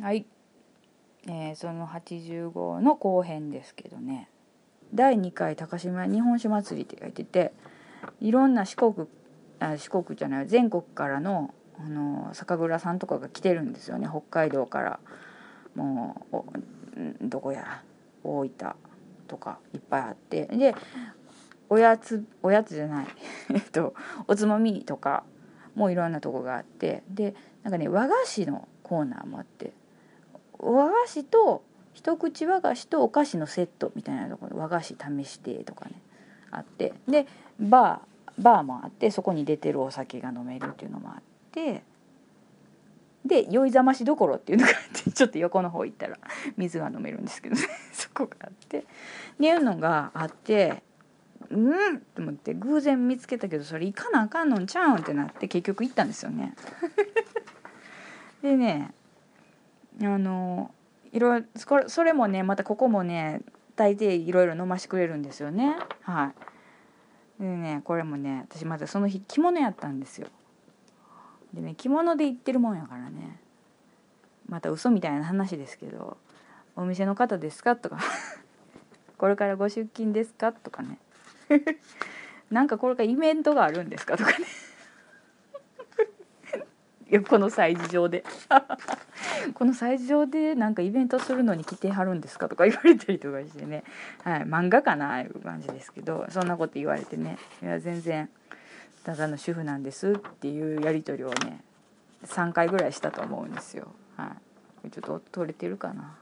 はい、えーその80号の後編ですけどね。第2回高島日本酒祭りって書いてていろんな四国あ四国じゃない全国からのあの酒蔵さんとかが来てるんですよね。北海道から。もうおどこや大分とかいっぱいあって。でおやつおやつじゃない。えっとおつまみとかもいろんなとこがあって。でなんかね和菓子のコーナーもあって。和菓子と一口和菓子とお菓子のセットみたいなところ和菓子試してとかねあって。でバーバーもあってそこに出てるお酒が飲めるっていうのもあって。で酔いざましどころっていうのがあってちょっと横の方行ったら 水が飲めるんですけどね。そこがあって。っていうのがあってうんと思って偶然見つけたけどそれ行かなあかんのんちゃうんってなって結局行ったんですよね。でねあのいろいろそれもねまたここもね大抵いろいろ飲ましてくれるんですよね。はい。でねこれもね私まだその日着物やったんですよ。でね着物で行ってるもんやからね。また嘘みたいな話ですけど「お店の方ですか?」とか「これからご出勤ですか?」とかね。なんかこれからイベントがあるんですか？とかね。やこの催事場で。この催事場でなんかイベントするのに来てはるんですかとか言われたりとかしてね、はい、漫画かなあいう感じですけどそんなこと言われてね。いや全然ただの主婦なんですっていうやり取りをね3回ぐらいしたと思うんですよ。はい、ちょっと取れてるかな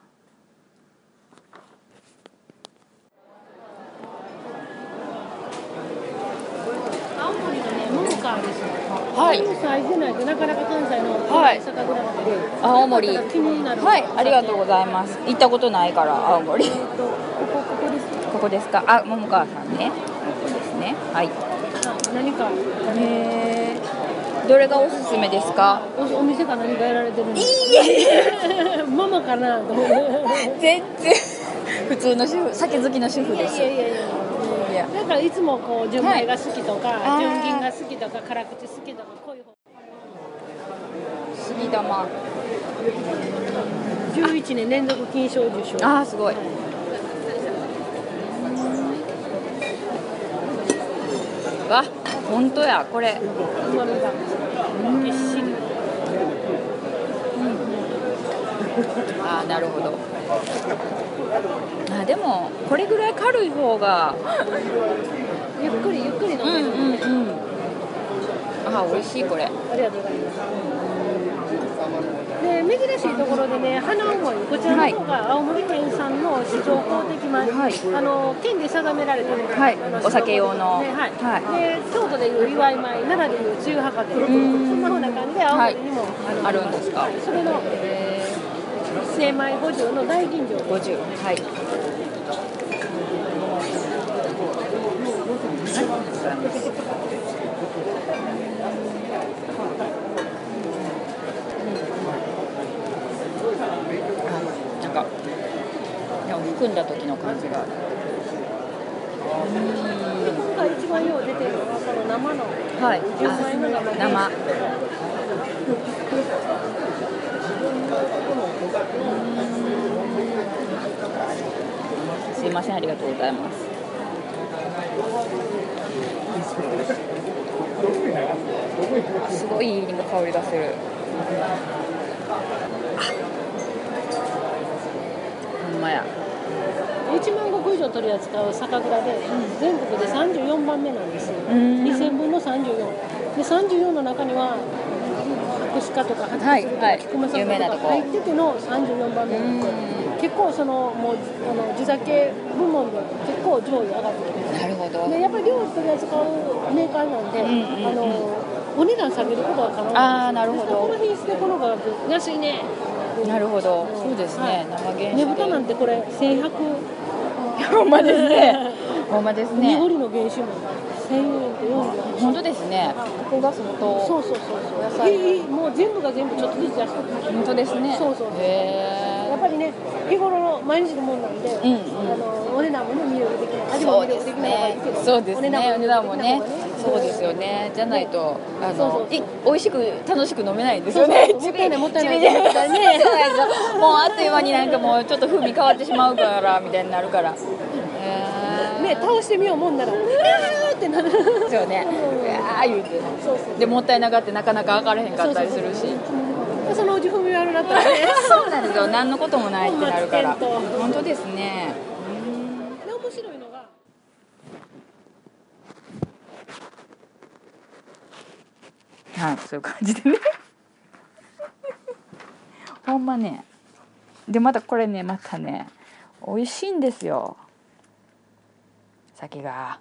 青森のね、モモカーです。はい。ないとなかなか関西のはい。酒蔵なんで、青森。気になる。はい。ありがとうございます。行ったことないから青森。えっと、ここ、ここです。ここですか？あ桃川さんね。ここですね。はい。はい何か？へえどれがおすすめですか？おお店か何かやられてるんですいえ。か。ママかな？全然。普通の主婦酒好きの主婦です。いやいやいやいいやや。なんかいつもこう純米が好きとか、はい純銀が好きとか、辛口好きとか、こういう方。杉玉11年連続金賞受賞。あーすごいわ本当やこれうまみがぎっしり。あーなるほど。あでもこれぐらい軽い方がゆっくりゆっくり飲うんめる。うんうんあ美味しいこれ。ありがとうございます。で珍しいところでね、花思い、こちらの方が青森県産の市場公的米、はい。あの県で定められてる、はい。お酒用の。ねはい。はい。で京都でいう祝い米、奈良でいう中華で、そんん。なふうな感じで青森にも、のあるんですか。はいそれの精米50の大吟醸。です。50はい。なんか含んだ時の感じが。今回一番よう出てるのはこの生の。はい。純米の生。生すいませんありがとうございます。すごいいい香りがする。あほんまや。1万石以上取り扱う酒蔵で、全国で34番目なんです。よ、ん。2000分の34で34の中には博士課とか博はいはい菊間さんと有名なと入ってての34番目。なんで結構そのもうあの地酒部門で結構上位上がってきてなるほど。でやっぱり量を取り扱うメーカーなんで、んうんうん。あのお値段下げることは可能あーなるほど。この品質でこの価格安いね。なるほど。そうですね、生原酒ねぶたなんてこれ1100 ほんまですね。ほんまですね。濁りの原酒も1000円と48本当ですね。ここが相当そうそうそうそう。野菜いいいいもう全部が全部ちょっとずつ安くなって本当ですね。そうそうへえ。やっぱりね日頃の毎日のもんなんで、うんうん。あのお値段もね魅力的な味も魅力的な方がいいけどそうですね。お値段もねそそうですよね。じゃないとあそうそうのい美味しく楽しく飲めないんですそうそうよねもったいないもったいないちびちびもったいないそうなんですよもうあっという間になんかもうちょっと風味変わってしまうからみたいになるから。ね倒してみようもんなら「えー!」ってなるですよね。いやー言うて。そうそうでもったいながってなかなか分からへんかったりするし。でそのうち踏み悪なったらね。そうなんですよ。何のこともないってなるから。本当ですね。で面白いのが。はいそういう感じでね。ほんまね。でまたこれねまたね美味しいんですよ。酒が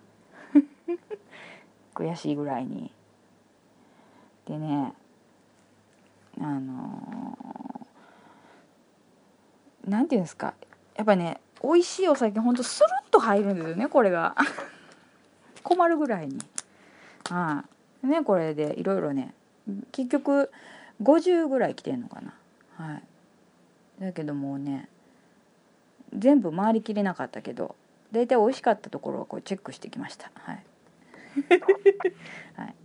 悔しいぐらいに。でねあのーなんていうんですか。やっぱね美味しいお酒ほんとスルッと入るんですよねこれが。困るぐらいに。はいねこれでいろいろね結局50ぐらい来てんのかな。はい。だけどもうね全部回りきれなかったけど大体美味しかったところをこうチェックしてきました。はい、はい、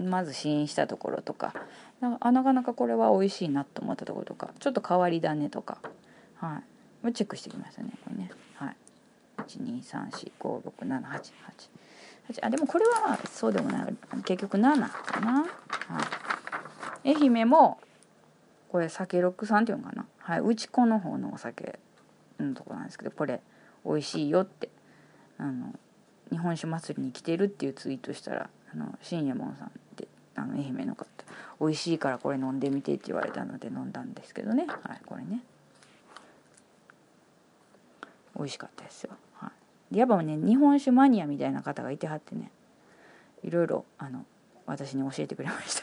まず試飲したところとか。なあなかなかこれは美味しいなと思ったところとか。ちょっと変わり種とか。はい。チェックしてきましたねこれね。はい。123456788あでもこれはそうでもない。結局7かな、はい、愛媛もこれ酒六さんっていうのかな。はい。うち子の方のお酒のとこなんですけどこれ美味しいよって。あの日本酒祭りに来てるっていうツイートしたらあの新右衛門さんってあの愛媛の方美味しいからこれ飲んでみてって言われたので飲んだんですけどね。はいこれね。美味しかったですよ、はい、でやっぱね日本酒マニアみたいな方がいてはってねいろいろあの私に教えてくれまし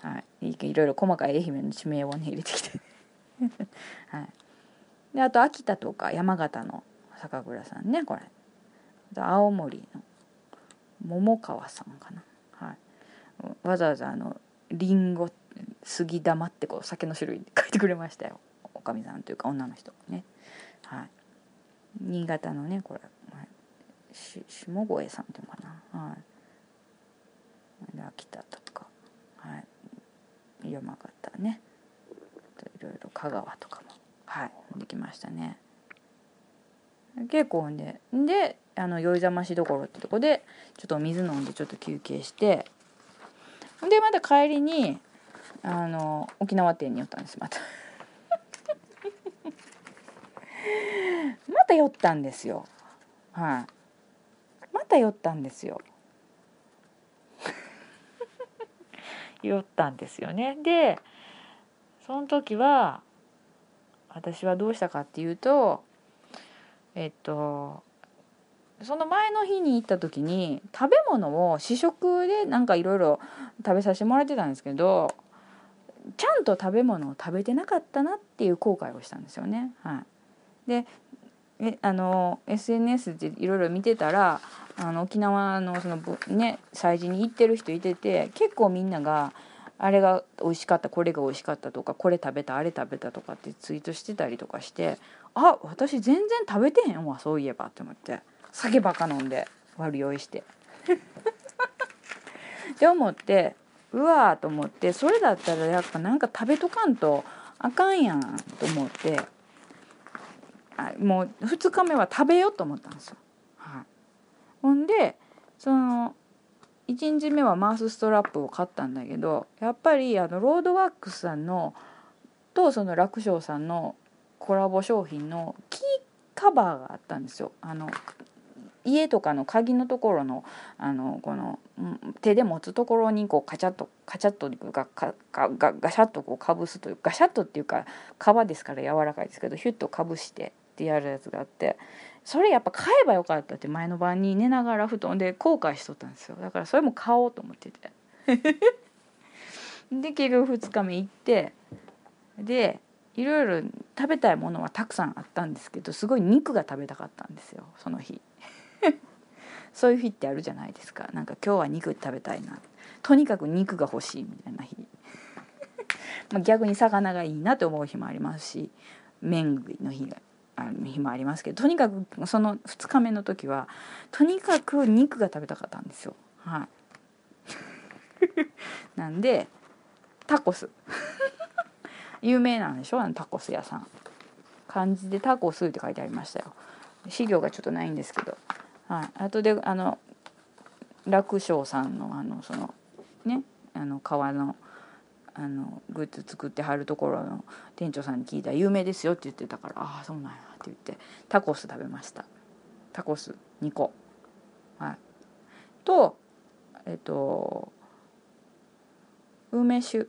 た。はい。いいろいろ細かい愛媛の地名をね入れてきて はい。であと秋田とか山形の酒蔵さんねこれ。青森の桃川さんかな。はい。わざわざあのりんご杉玉ってこう酒の種類書いてくれましたよ。おかみさんというか女の人ね。はい。新潟のねこれ、し下越さんっていうのかな。はい。秋田とか。はい。山形ね。いろいろ香川とかも。はい。できましたね。結構ねであの酔いざましどころってとこでちょっとお水飲んでちょっと休憩してでまた帰りにあの沖縄店に寄ったんですまた。また寄ったんですよ。はい。また寄ったんですよ。寄ったんですよね。でその時は私はどうしたかっていうとえっとその前の日に行った時に食べ物を試食でなんかいろいろ食べさせてもらってたんですけどちゃんと食べ物を食べてなかったなっていう後悔をしたんですよね。はい、でえあの SNS でいろいろ見てたらあの沖縄のそのね催事に行ってる人いてて結構みんながあれが美味しかったこれが美味しかったとかこれ食べたあれ食べたとかってツイートしてたりとかしてあ私全然食べてへんわそういえばって思って酒ばか飲んで悪酔いして。って思ってうわーと思ってそれだったらやっぱなんか食べとかんとあかんやんと思ってあもう2日目は食べようと思ったんですよ。はい、ほんでその1日目はマウスストラップを買ったんだけどやっぱりあのロードワークスさんのとその楽勝さんのコラボ商品のキーカバーがあったんですよ。あの家とかの鍵のところのあのこの手で持つところにこうカチャッとカチャッとがかかがガシャッとこうかぶすというガシャッとっていうか皮ですから柔らかいですけどヒュッとかぶしてってやるやつがあってそれやっぱ買えばよかったって前の晩に寝ながら布団で後悔しとったんですよだからそれも買おうと思ってて で結局2日目行ってでいろいろ食べたいものはたくさんあったんですけどすごい肉が食べたかったんですよその日。そういう日ってあるじゃないですか。なんか今日は肉食べたいな。とにかく肉が欲しいみたいな日。まあ、逆に魚がいいなと思う日もありますし麺類の日がある日もありますけどとにかくその2日目の時はとにかく肉が食べたかったんですよ。はい。なんでタコス。有名なんでしょ？あのタコス屋さん。漢字でタコスって書いてありましたよ。資料がちょっとないんですけど、はい、あとであの楽勝さんのあのそのねあの革のあのグッズ作ってはるところの店長さんに聞いたら「有名ですよ」って言ってたから「ああそうなんや」って言ってタコス食べました。タコス2個。はい。とえっと梅酒。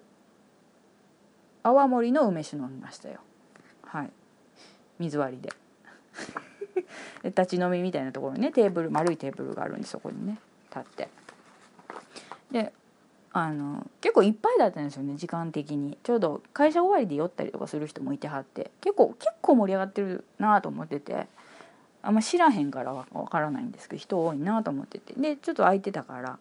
泡盛の梅酒飲みましたよ。はい。水割りで。立ち飲みみたいなところにねテーブル丸いテーブルがあるんでそこにね。立って。であの結構いっぱいだったんですよね時間的に。ちょうど会社終わりで寄ったりとかする人もいてはって。結構結構盛り上がってるなと思ってて。あんま知らへんからわからないんですけど人多いなと思ってて。でちょっと空いてたから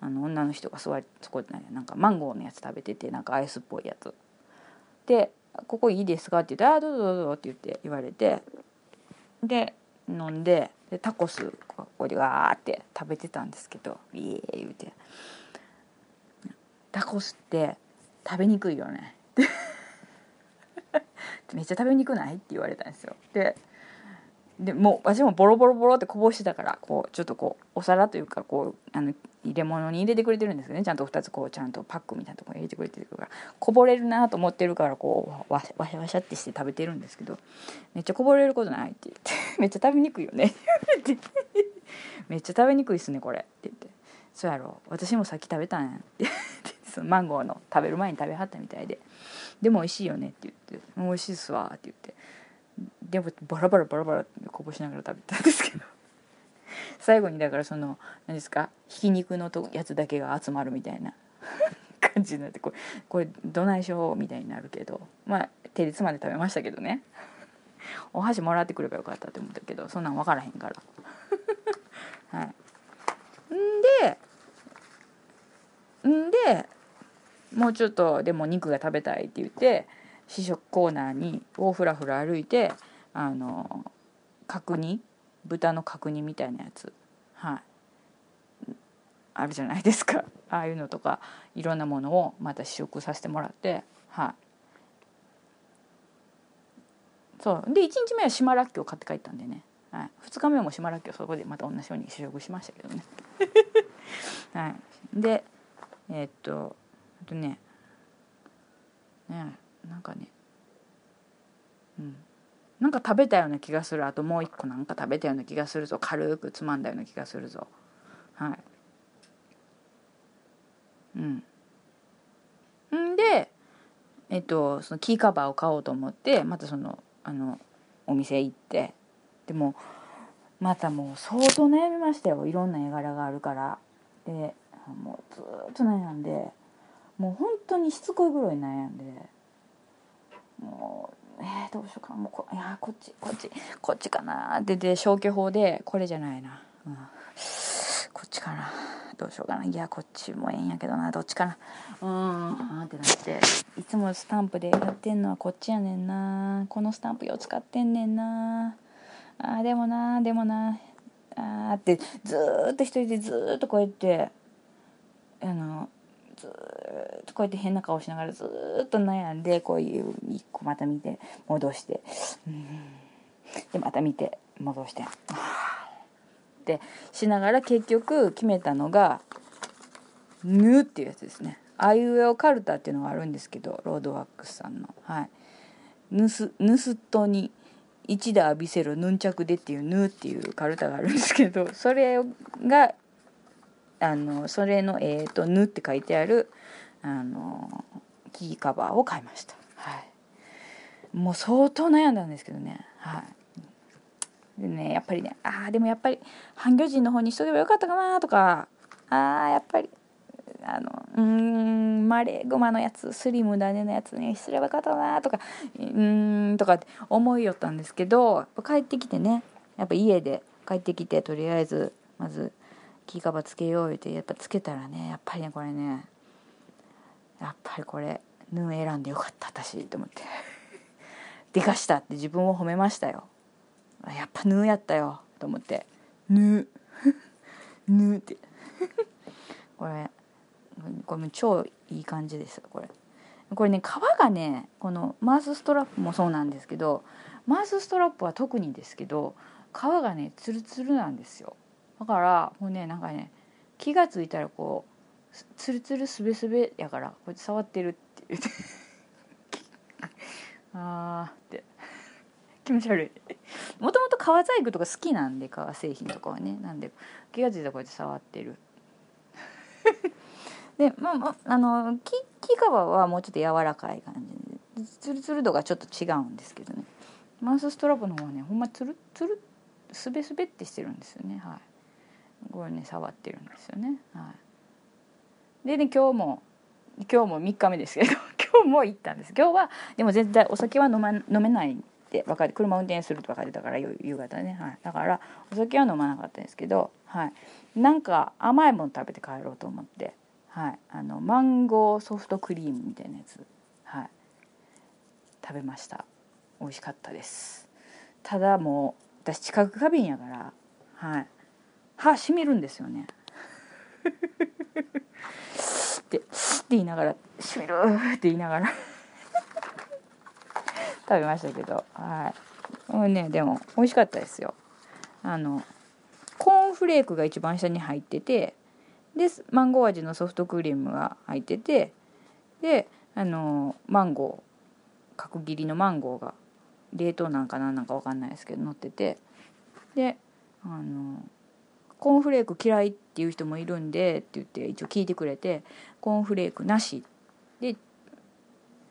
あの女の人が座りそこでなんかマンゴーのやつ食べててなんかアイスっぽいやつ。で「ここいいですか?」って言って「ああどうぞどうぞ」って言って言われてで飲んででタコスここでわーって食べてたんですけど「イエーイ」言うて「タコスって食べにくいよね」めっちゃ食べにくない?」って言われたんですよ。ででもう私もボロボロボロってこぼしてたからこうちょっとこうお皿というかこうあの入れ物に入れてくれてるんですよね。ちゃんと2つこうちゃんとパックみたいなとこに入れてくれてるから。こぼれるなと思ってるからこうわしわしゃわしゃってして食べてるんですけど。めっちゃこぼれることないって言って。めっちゃ食べにくいよね。って言われてめっちゃ食べにくいっすねこれ。って言って。そうやろ。私もさっき食べたんや。っ てそのマンゴーの食べる前に食べはったみたいで。でも美味しいよねって言って。美味しいっすわって言って。でもバラバラバラバラこぼしながら食べたんですけど。最後にだからその何ですかひき肉のとやつだけが集まるみたいな 感じになってこれこれどないしょうみたいになるけどまあ手でつまんで食べましたけどね。お箸もらってくればよかったって思ったけどそんなん分からへんから。はい。んでんでもうちょっとでも肉が食べたいって言って試食コーナーにをふらふら歩いてあの角煮豚の角煮みたいなやつ。はい。あるじゃないですか。ああいうのとかいろんなものをまた試食させてもらって。はい。そう。で1日目は島らっきょう買って帰ったんでね、はい、2日目も島らっきょうそこでまた同じように試食しましたけどね。はい。でえー、っとあとね。ねなんかね。うん。なんか食べたような気がする。あともう一個なんか食べたような気がするぞ。軽くつまんだような気がするぞ。はい。うん。んでえっとそのキーカバーを買おうと思ってまたそのあのお店行って。でもまたもう相当悩みましたよ。いろんな絵柄があるから。でもうずっと悩んで。もう本当にしつこいぐらい悩んで。もうえー、どうしようかな。もうこいやこっちこっちこっちかなって。で消去法でこれじゃないな、うん、こっちかな。どうしようかな。いやこっちもええんやけどな。どっちかな。うん。あってなって。いつもスタンプでやってんのはこっちやねんな。このスタンプよう使ってんねんな。あでもなでもなあってずっと一人でずっとこうやってあのずっとこうやって変な顔しながらずっと悩んでこういう一個また見て戻してでまた見て戻して ってしながら結局決めたのが「ぬ」っていうやつですね。あいうえおカルタっていうのがあるんですけどロードワックスさんの。はい、ぬすぬすっとに一打浴びせろヌンチャクでっていう「ぬ」っていうカルタがあるんですけどそれがあのそれの「えーと、ぬ」って書いてあるあのキーカバーを買いました。はい。もう相当悩んだんですけどね。はい。でねやっぱりねああでもやっぱり半魚人の方にしとけばよかったかなとかああやっぱりあのうんマレーグマのやつスリムだねのやつにすればよかったなとかうんとかって思いよったんですけど帰ってきてねやっぱ家で帰ってきてとりあえずまずキーカバーつけようってやっぱつけたらねやっぱりねこれねやっぱりこれヌー選んでよかった私と思って。でかしたって自分を褒めましたよ。やっぱヌーやったよと思って。ヌー。ヌーって。これこれ超いい感じですこれ。これね皮がねこのマウスストラップもそうなんですけどマウスストラップは特にですけど皮がねツルツルなんですよ。だからもうねなんかね気が付いたらこうツルツルすべすべやからこうやって触ってるって言って。あーって。気持ち悪い。もともと革細工とか好きなんで革製品とかはね。なんで気が付いたらこうやって触ってる。でまあ、まあ、の木木皮はもうちょっと柔らかい感じでツルツル度がちょっと違うんですけどね。マウスストラップの方はねほんまツルツルすべすべってしてるんですよね。はい。これね触ってるんですよね。はい。でね今日も今日も3日目ですけど 今日も行ったんです。今日はでも絶対お酒は飲,、ま、飲めないって分かって車運転すると分かってたから夕方ね、はい、だからお酒は飲まなかったんですけど、はい、なんか甘いもの食べて帰ろうと思ってはい、あのマンゴーソフトクリームみたいなやつ、はい、食べました。美味しかったです。ただもう私近く過敏やからはい。歯しみるんですよね。ってって言いながら「しみる」って言いながら食べましたけど。はい。もうねでも美味しかったですよ。あのコーンフレークが一番下に入っててでマンゴー味のソフトクリームが入っててであのマンゴー角切りのマンゴーが冷凍なんかなんなんか分かんないですけど乗ってて。であのコーンフレーク嫌いっていう人もいるんでって言って一応聞いてくれてコーンフレークなし。でっ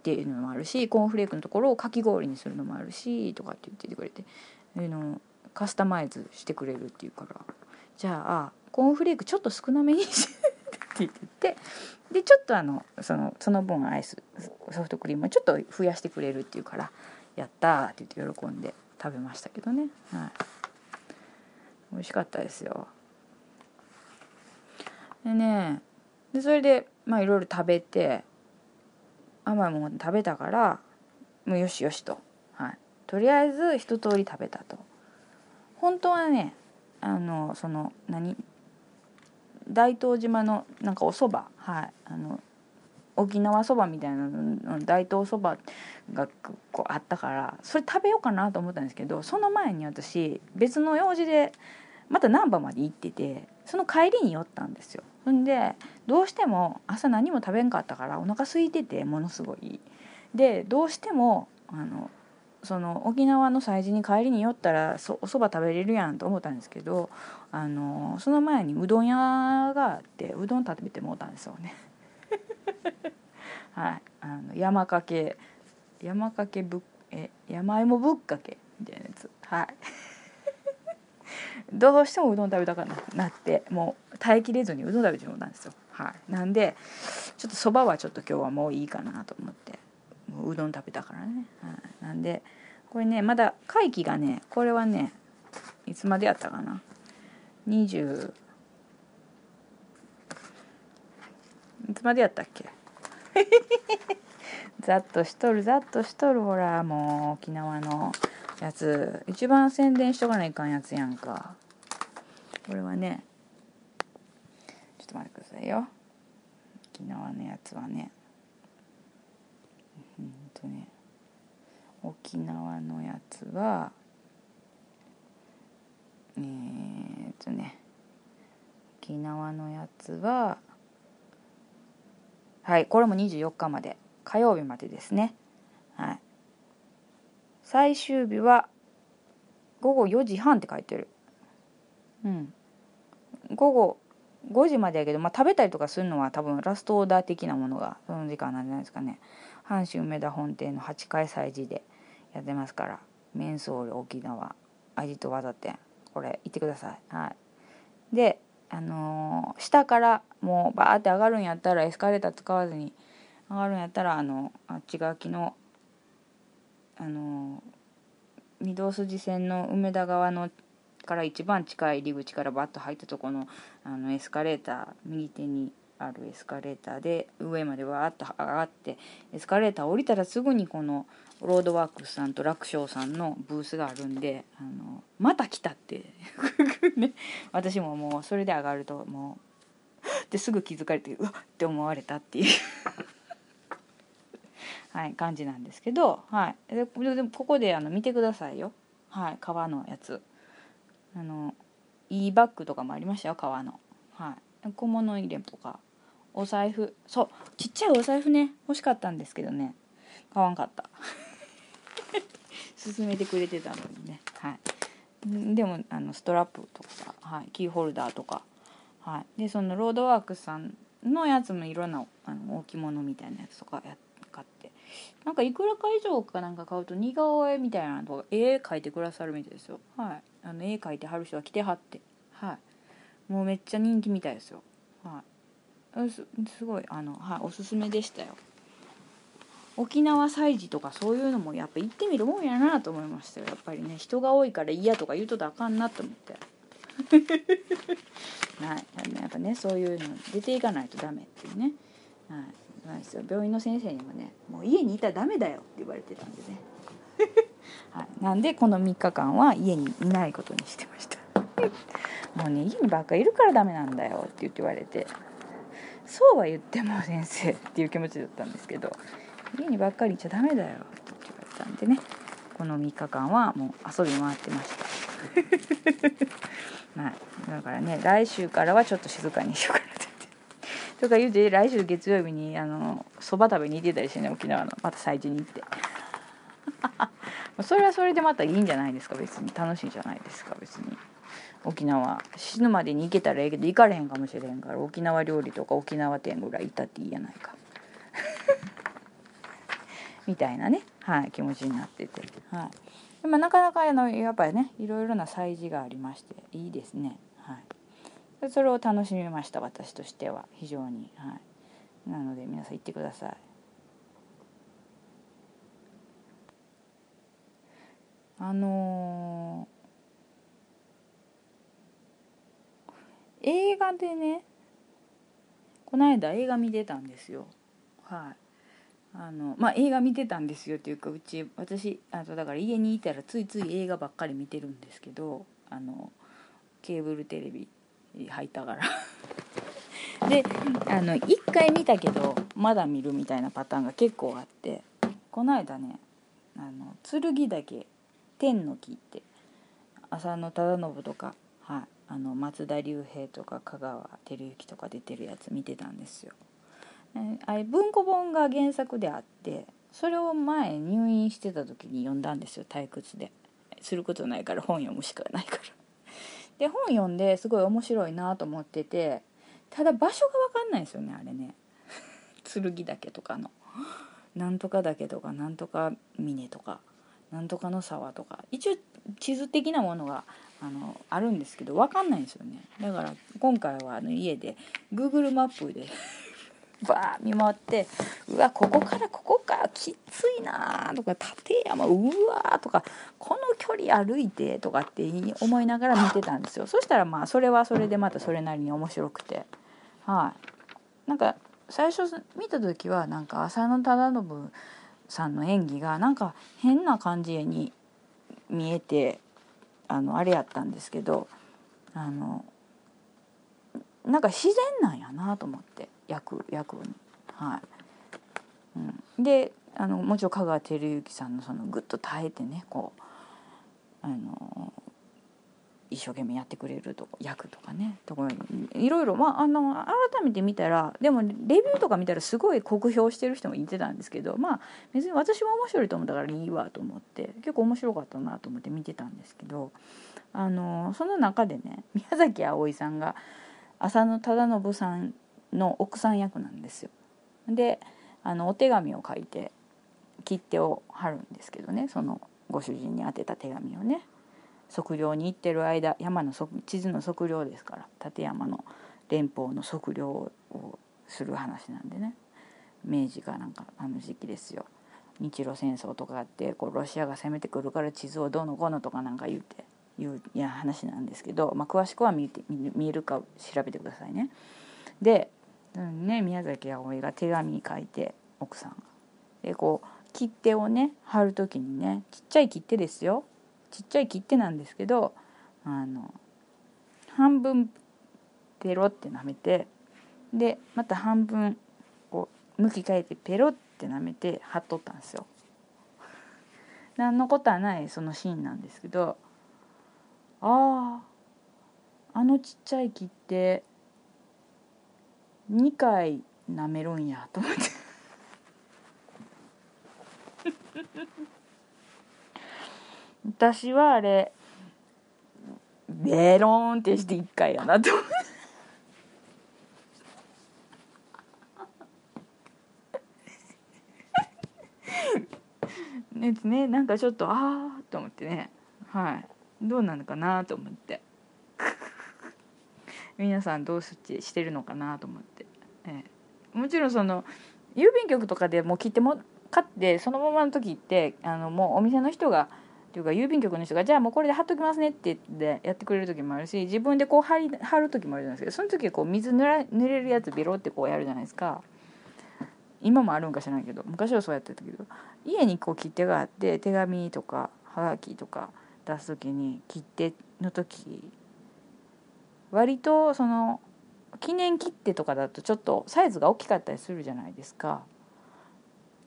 ていうのもあるしコーンフレークのところをかき氷にするのもあるしとかって言っててくれてあのカスタマイズしてくれるっていうからじゃあコーンフレークちょっと少なめにしって言ってでちょっとあのそのその分アイスソフトクリームをちょっと増やしてくれるっていうから「やった!」って言って喜んで食べましたけどね。はい。美味しかったですよ。でねでそれでまあいろいろ食べて甘いもの食べたからもうよしよしと、はい、とりあえず一通り食べたと。本当はねあのその何？大東島のなんかお蕎麦。はい。あの沖縄そばみたいなの大東そばがこうあったからそれ食べようかなと思ったんですけどその前に私別の用事でまた難波まで行っててその帰りに寄ったんですよ。ほんでどうしても朝何も食べんかったからお腹空いててものすごい。でどうしてもあのその沖縄の催事に帰りに寄ったらそおそば食べれるやんと思ったんですけどあのその前にうどん屋があってうどん食べてもうたんですよね。はい。あの山かけ山かけぶえ山芋ぶっかけみたいなやつ。はいどうしてもうどん食べたくなってもう耐えきれずにうどん食べてもうたんですよ。はい。なんでちょっとそばはちょっと今日はもういいかなと思ってもううどん食べたからね、はい、なんでこれねまだ会期がねこれはねいつまでやったかな。20いつまでやったっけ？ざっとしとるざっとしとるほらもう沖縄のやつ。一番宣伝しとかないかんやつやんか。これはねちょっと待ってくださいよ。沖縄のやつはね。うんとね。沖縄のやつはえー、っとね。沖縄のやつははいこれも24日まで。火曜日までですね。はい。最終日は午後4時半って書いてる。うん。午後5時までやけど、まあ、食べたりとかするのは多分ラストオーダー的なものがその時間なんじゃないですかね。阪神梅田本店の8階催事でやってますからメンソール沖縄味と技店。これ行ってください。はい。であのー、下からもうバーって上がるんやったらエスカレーター使わずに上がるんやったらあのあっち側きのあの御堂筋線の梅田側のから一番近い入り口からバッと入ったとこのあのエスカレーター右手にあるエスカレーターで上までわーっと上がってエスカレーター降りたらすぐにこのロードワークスさんと楽勝さんのブースがあるんであのまた来たって 私ももうそれで上がるともうですぐ気づかれてうわっって思われたっていう。はい感じなんですけど、はい、ででもここであの見てくださいよ、はい、革のやつ。あのいいバッグとかもありましたよ革の、はい、小物入れとか。お財布。そう。ちっちゃいお財布ね。欲しかったんですけどね。買わんかった。勧めてくれてたのにね。はい。でもあのストラップとか、はい、キーホルダーとか、はい、でそのロードワークさんのやつもいろんなあの置物みたいなやつとかやってなんかいくらか以上かなんか買うと似顔絵みたいなのとか絵描いてくださるみたいですよ。はい。あの絵描いてはる人が来てはって。はい。もうめっちゃ人気みたいですよ。はい。すすごいあの、はい、おすすめでしたよ。沖縄祭事とかそういうのもやっぱ行ってみるもんやなと思いましたよ。やっぱりね人が多いから嫌とか言うとたらあかんなと思って。はい。やっぱねそういうの出ていかないとダメっていうね。はい。なんですよ。病院の先生にもね「もう家にいたらダメだよ」って言われてたんでね、はい、なんでこの3日間は家にいないことにしてました。もうね家にばっかいるからダメなんだよって言って言われてそうは言っても先生っていう気持ちだったんですけど家にばっかりいちゃダメだよって言われたんでねこの3日間はもう遊び回ってました。はい。だからね来週からはちょっと静かにしようかなとか言うて来週月曜日にあのそば食べに行ってたりしてね沖縄の。また祭事に行って。それはそれでまたいいんじゃないですか？別に。楽しいじゃないですか？別に。沖縄死ぬまでに行けたらええけど行かれへんかもしれんから。沖縄料理とか沖縄店ぐらい行ったっていいやないか。みたいなね、はい、気持ちになってて、はい、まあ、なかなかあのやっぱりねいろいろな祭事がありましていいですね、はい、それを楽しみました私としては。非常に、はい、なので皆さん行ってください。あのー、映画でねこの間映画見てたんですよ。はい。あのまあ映画見てたんですよっていうかうち私あとだから家にいたらついつい映画ばっかり見てるんですけどあのケーブルテレビ入ったから であの1回見たけどまだ見るみたいなパターンが結構あってこの間ね「あの剣岳天の木」って浅野忠信とか、はい、あの松田龍平とか香川照之とか出てるやつ見てたんですよ。あれ文庫本が原作であってそれを前入院してた時に読んだんですよ退屈ですることないから本読むしかないから。で本読んですごい面白いなと思っててただ場所が分かんないですよねあれね。剣岳とかの。なんとか岳とかなんとか峰とかなんとかの沢とか。一応地図的なものがあのあるんですけど分かんないんですよね。だから今回はあの家で Google マップでバー見回ってうわここからここかきついなとか立山うわとかこの距離歩いてとかって思いながら見てたんですよ。そしたらまあそれはそれでまたそれなりに面白くて。はい。なんか最初見た時はなんか浅野忠信さんの演技がなんか変な感じに見えてあのあれやったんですけどあのなんか自然なんやなと思って。役役にはい、うん、であのもちろん香川照之さんのそのグッと耐えてねこうあの一生懸命やってくれるとこ役とかねところにいろいろ、まあ、あの改めて見たらでもレビューとか見たらすごい酷評してる人もいてたんですけどまあ別に私も面白いと思ったからいいわと思って結構面白かったなと思って見てたんですけどあのその中でね宮崎あおいさんが浅野忠信さんの奥さん役なんですよ。であのお手紙を書いて切手を貼るんですけどねそのご主人に宛てた手紙をね測量に行ってる間山の地図の測量ですから立山の連邦の測量をする話なんでね明治かなんかあの時期ですよ日露戦争とかあってこうロシアが攻めてくるから地図をどうのこうのとかなんか言うていうや話なんですけど、まあ、詳しくは見て見えるか調べてくださいね。でね宮崎あおいが手紙書いて奥さんがでこう切手をね貼る時にねちっちゃい切手ですよちっちゃい切手なんですけどあの半分ペロって舐めてでまた半分こう向き変えてペロって舐めて貼っとったんですよ。何のことはないそのシーンなんですけどあああのちっちゃい切手2回舐めるんやと思って。私はあれベロンってして1回やなと思って。ね。なんかちょっとああと思ってね。はい。どうなのかなと思って。皆さんどうしてるのかなと思って、ええ、もちろんその郵便局とかでもう切っても買ってそのままの時ってあのもうお店の人がっていうか郵便局の人が「じゃあもうこれで貼っときますね」って言ってやってくれる時もあるし自分でこう貼り貼る時もあるじゃないですか。その時はこう水濡ら濡れるやつベロってこうやるじゃないですか。今もあるんか知らないけど昔はそうやってたけど家にこう切手があって手紙とかはがきとか出す時に切手の時割とその記念切手とかだとちょっとサイズが大きかったりするじゃないですか。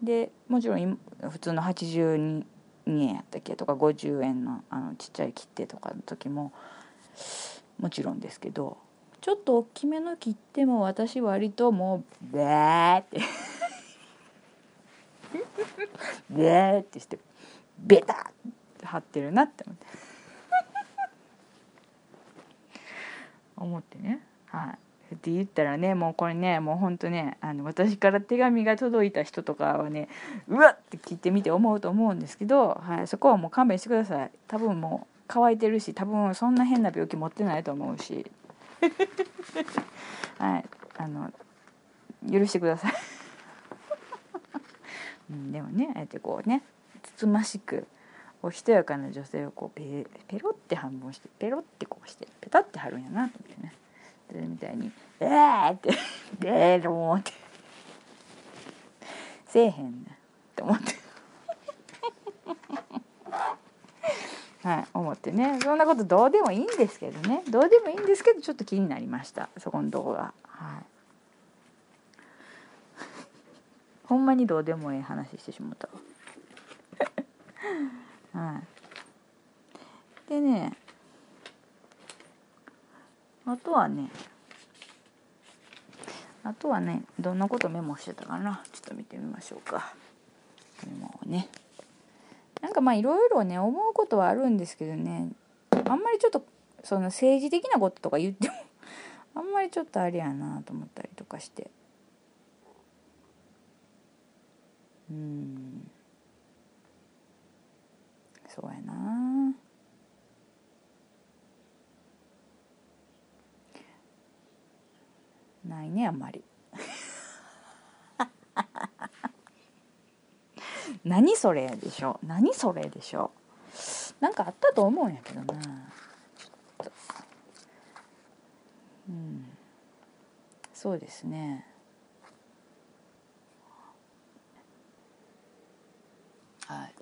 でもちろん普通の82円やったっけとか50円のあのちっちゃい切手とかの時ももちろんですけどちょっと大きめの切手も私割ともうベーってベーってしてベタって貼ってるなって思って思ってね。はい。って言ったらねもうこれねもうほんとねあの私から手紙が届いた人とかはねうわっって聞いてみて思うと思うんですけど、はい、そこはもう勘弁してください。多分もう乾いてるし多分そんな変な病気持ってないと思うし。はい。あの許してください。うん、でもねあえてこうねつつましくおしとやかな女性をこうペペロって半分してペロってこうしてペタって貼るんやなと思ってね。それみたいに「えー!」って「ベロー!」って。せえへんねって思って。はい思ってね。そんなことどうでもいいんですけどね。どうでもいいんですけどちょっと気になりましたそこの動画。はい。ほんまにどうでもいい話してしもたはい。でねあとはねあとはねどんなことメモしてたかな？ちょっと見てみましょうか。メモをね。なんかまあいろいろね思うことはあるんですけどね。あんまりちょっとその政治的なこととか言っても あんまりちょっとあれやなと思ったりとかして。うん。そうやな。ないねあんまり。何それでしょ？何それでしょ？なんかあったと思うんやけどな。うん。そうですね。はい。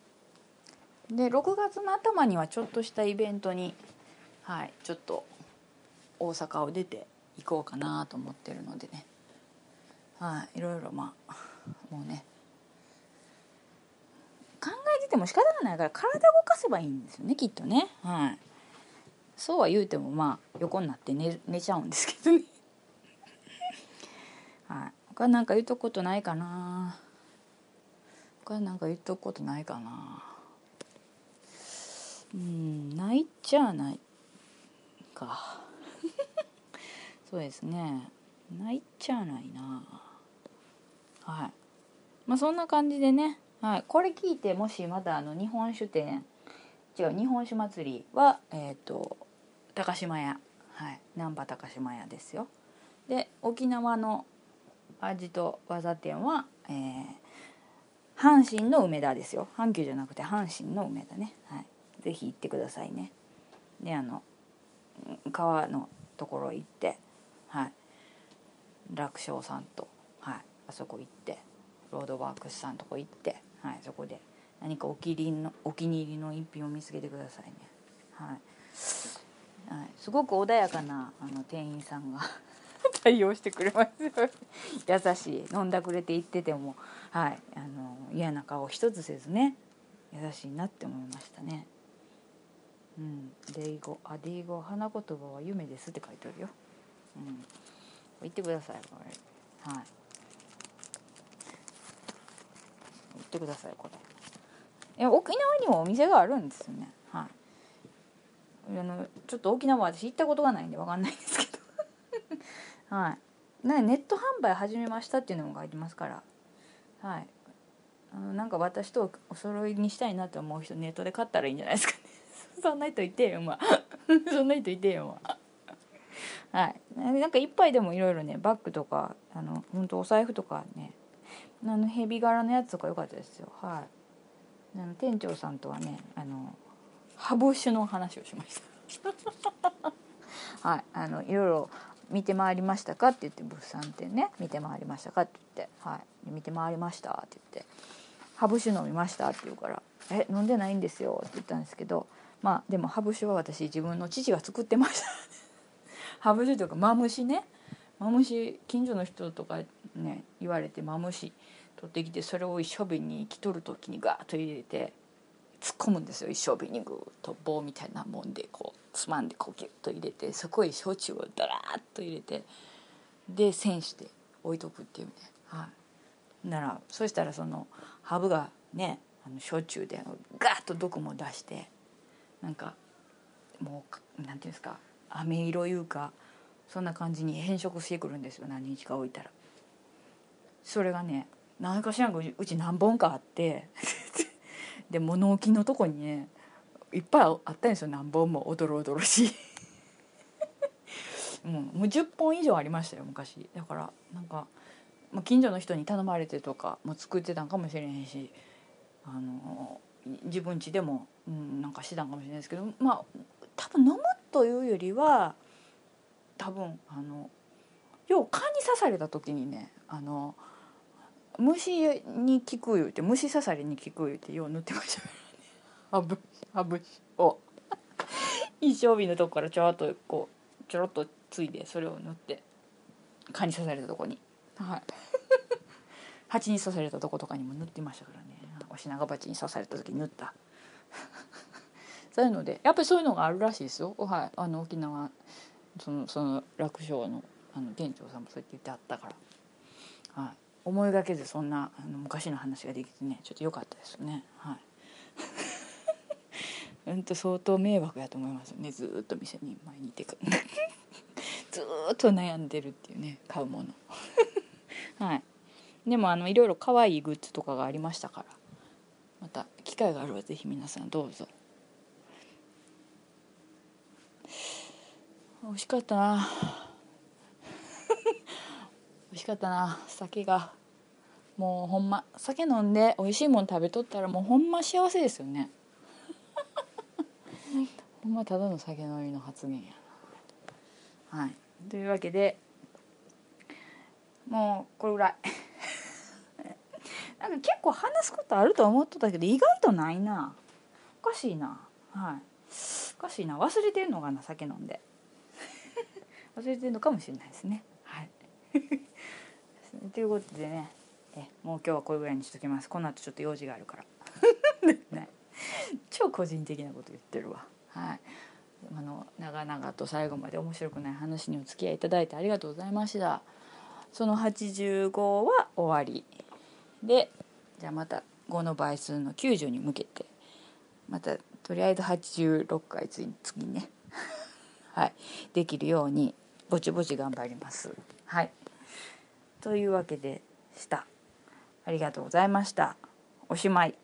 で6月の頭にはちょっとしたイベントにはいちょっと大阪を出て行こうかなと思ってるのでね。はいいろいろまあもうね。考えてても仕方がないから体動かせばいいんですよねきっとね。はい。そうは言うてもまあ横になって寝寝ちゃうんですけどね。はい。他なんか言うとくことないかな。他なんか言っとくことないかな。うんないっちゃないか。そうですね。ないっちゃないな。はい。まあそんな感じでね、はい、これ聞いてもしまだあの日本酒店違う日本酒祭りはえっ、ー、と高島屋。はい。難波高島屋ですよ。で沖縄の味と技店は、えー、阪神の梅田ですよ。阪急じゃなくて阪神の梅田ね。はい。是非行ってくださいね。であの川のところ行ってはい。楽勝さんと、はい、あそこ行ってロードワークスさんとこ行って、はい、そこで何かお気に入りのお気に入りの一品を見つけてくださいね、はい。はい、すごく穏やかなあの店員さんが 対応してくれます 優しい。飲んだくれて言ってても、はい、あの嫌な顔一つせずね。優しいなって思いましたね。うん、デイゴあデイゴ花言葉は夢ですって書いてあるよ。うん、言ってくださいこれ。はい。言ってくださいこれ。いや沖縄にもお店があるんですよね。はい。あのちょっと沖縄は私行ったことがないんでわかんないんですけど。はい。ねネット販売始めましたっていうのも書いてますから。はい。あのなんか私とお揃いにしたいなと思う人ネットで買ったらいいんじゃないですか そんな人いてよま そんな人いてよまはいなんか一杯でもいろいろねバッグとかあの本当お財布とかねあのヘビ柄のやつとか良かったですよはいあの店長さんとはねあのハブ酒の話をしました はいあのいろいろ見て回りましたか?」って言って物産展ね「見て回りましたか?」って言って「はい見て回りました」って言って「ハブ酒飲みました?」って言うから「え飲んでないんですよ」って言ったんですけどまあでもハブ酒は私自分の父が作ってました。ハブ酒というかマムシね。マムシ近所の人とかね言われてマムシ取ってきてそれを一生瓶に生き取る時にガーッと入れて突っ込むんですよ。一生瓶にグーッと棒みたいなもんでこうつまんでこうギュッと入れてそこへ焼酎をダラーッと入れてで栓して置いとくっていうね。はい。ならそしたらそのハブがねあの焼酎でガーッと毒も出してなんかもうなんていうんですか飴色いうかそんな感じに変色してくるんですよ何日か置いたら。それがね何かしらんかうち何本かあって で物置のとこにねいっぱいあったんですよ何本もおどろおどろしい。もうもう10本以上ありましたよ昔。だからなんか、近所の人に頼まれてとかも作ってたんかもしれへんしあの自分家でも、うん、なんかしてたんかもしれないですけどまあ多分飲むというよりは多分あの要は蚊に刺された時にねあの虫に効く言うて虫刺されに効く言うてよう塗ってましたからね。ハブを 一生瓶のとこからちょろっとこうちょろっとついでそれを塗って蚊に刺されたとこに。はい。蜂に刺されたとことかにも塗ってましたからね。おしなが鉢に刺された時に塗った そういうのでやっぱりそういうのがあるらしいですよ。はい。あの沖縄そのその楽勝のあの店長さんもそうやって言ってあったから、はい、思いがけずそんなあの昔の話ができてねちょっと良かったですね。はい。うんと相当迷惑やと思いますね。ずっと店に前にいてく ずっと悩んでるっていうね買うもの。はい。でもあのいろいろ可愛いグッズとかがありましたから。機会があれば是非皆さんどうぞ。美味しかったな。美味しかったな。酒が。もうほんま。酒飲んで美味しいもん食べとったらもうほんま幸せですよね。ほんまただの酒飲みの発言やな。はい。というわけでもうこれぐらいなんか結構話すことあると思っとったけど意外とないな。おかしいな。はい。おかしいな。忘れてんのかな酒飲んで。忘れてるのかもしれないですね。はい。ということでね。えもう今日はこれぐらいにしときます。この後ちょっと用事があるから。ね。超個人的なこと言ってるわ。はい。あの長々と最後まで面白くない話にお付き合いいただいてありがとうございました。その85は終わり。でじゃあまた5の倍数の90に向けてまたとりあえず86回次にね。はい。できるようにぼちぼち頑張ります。はい。というわけでした。ありがとうございました。おしまい。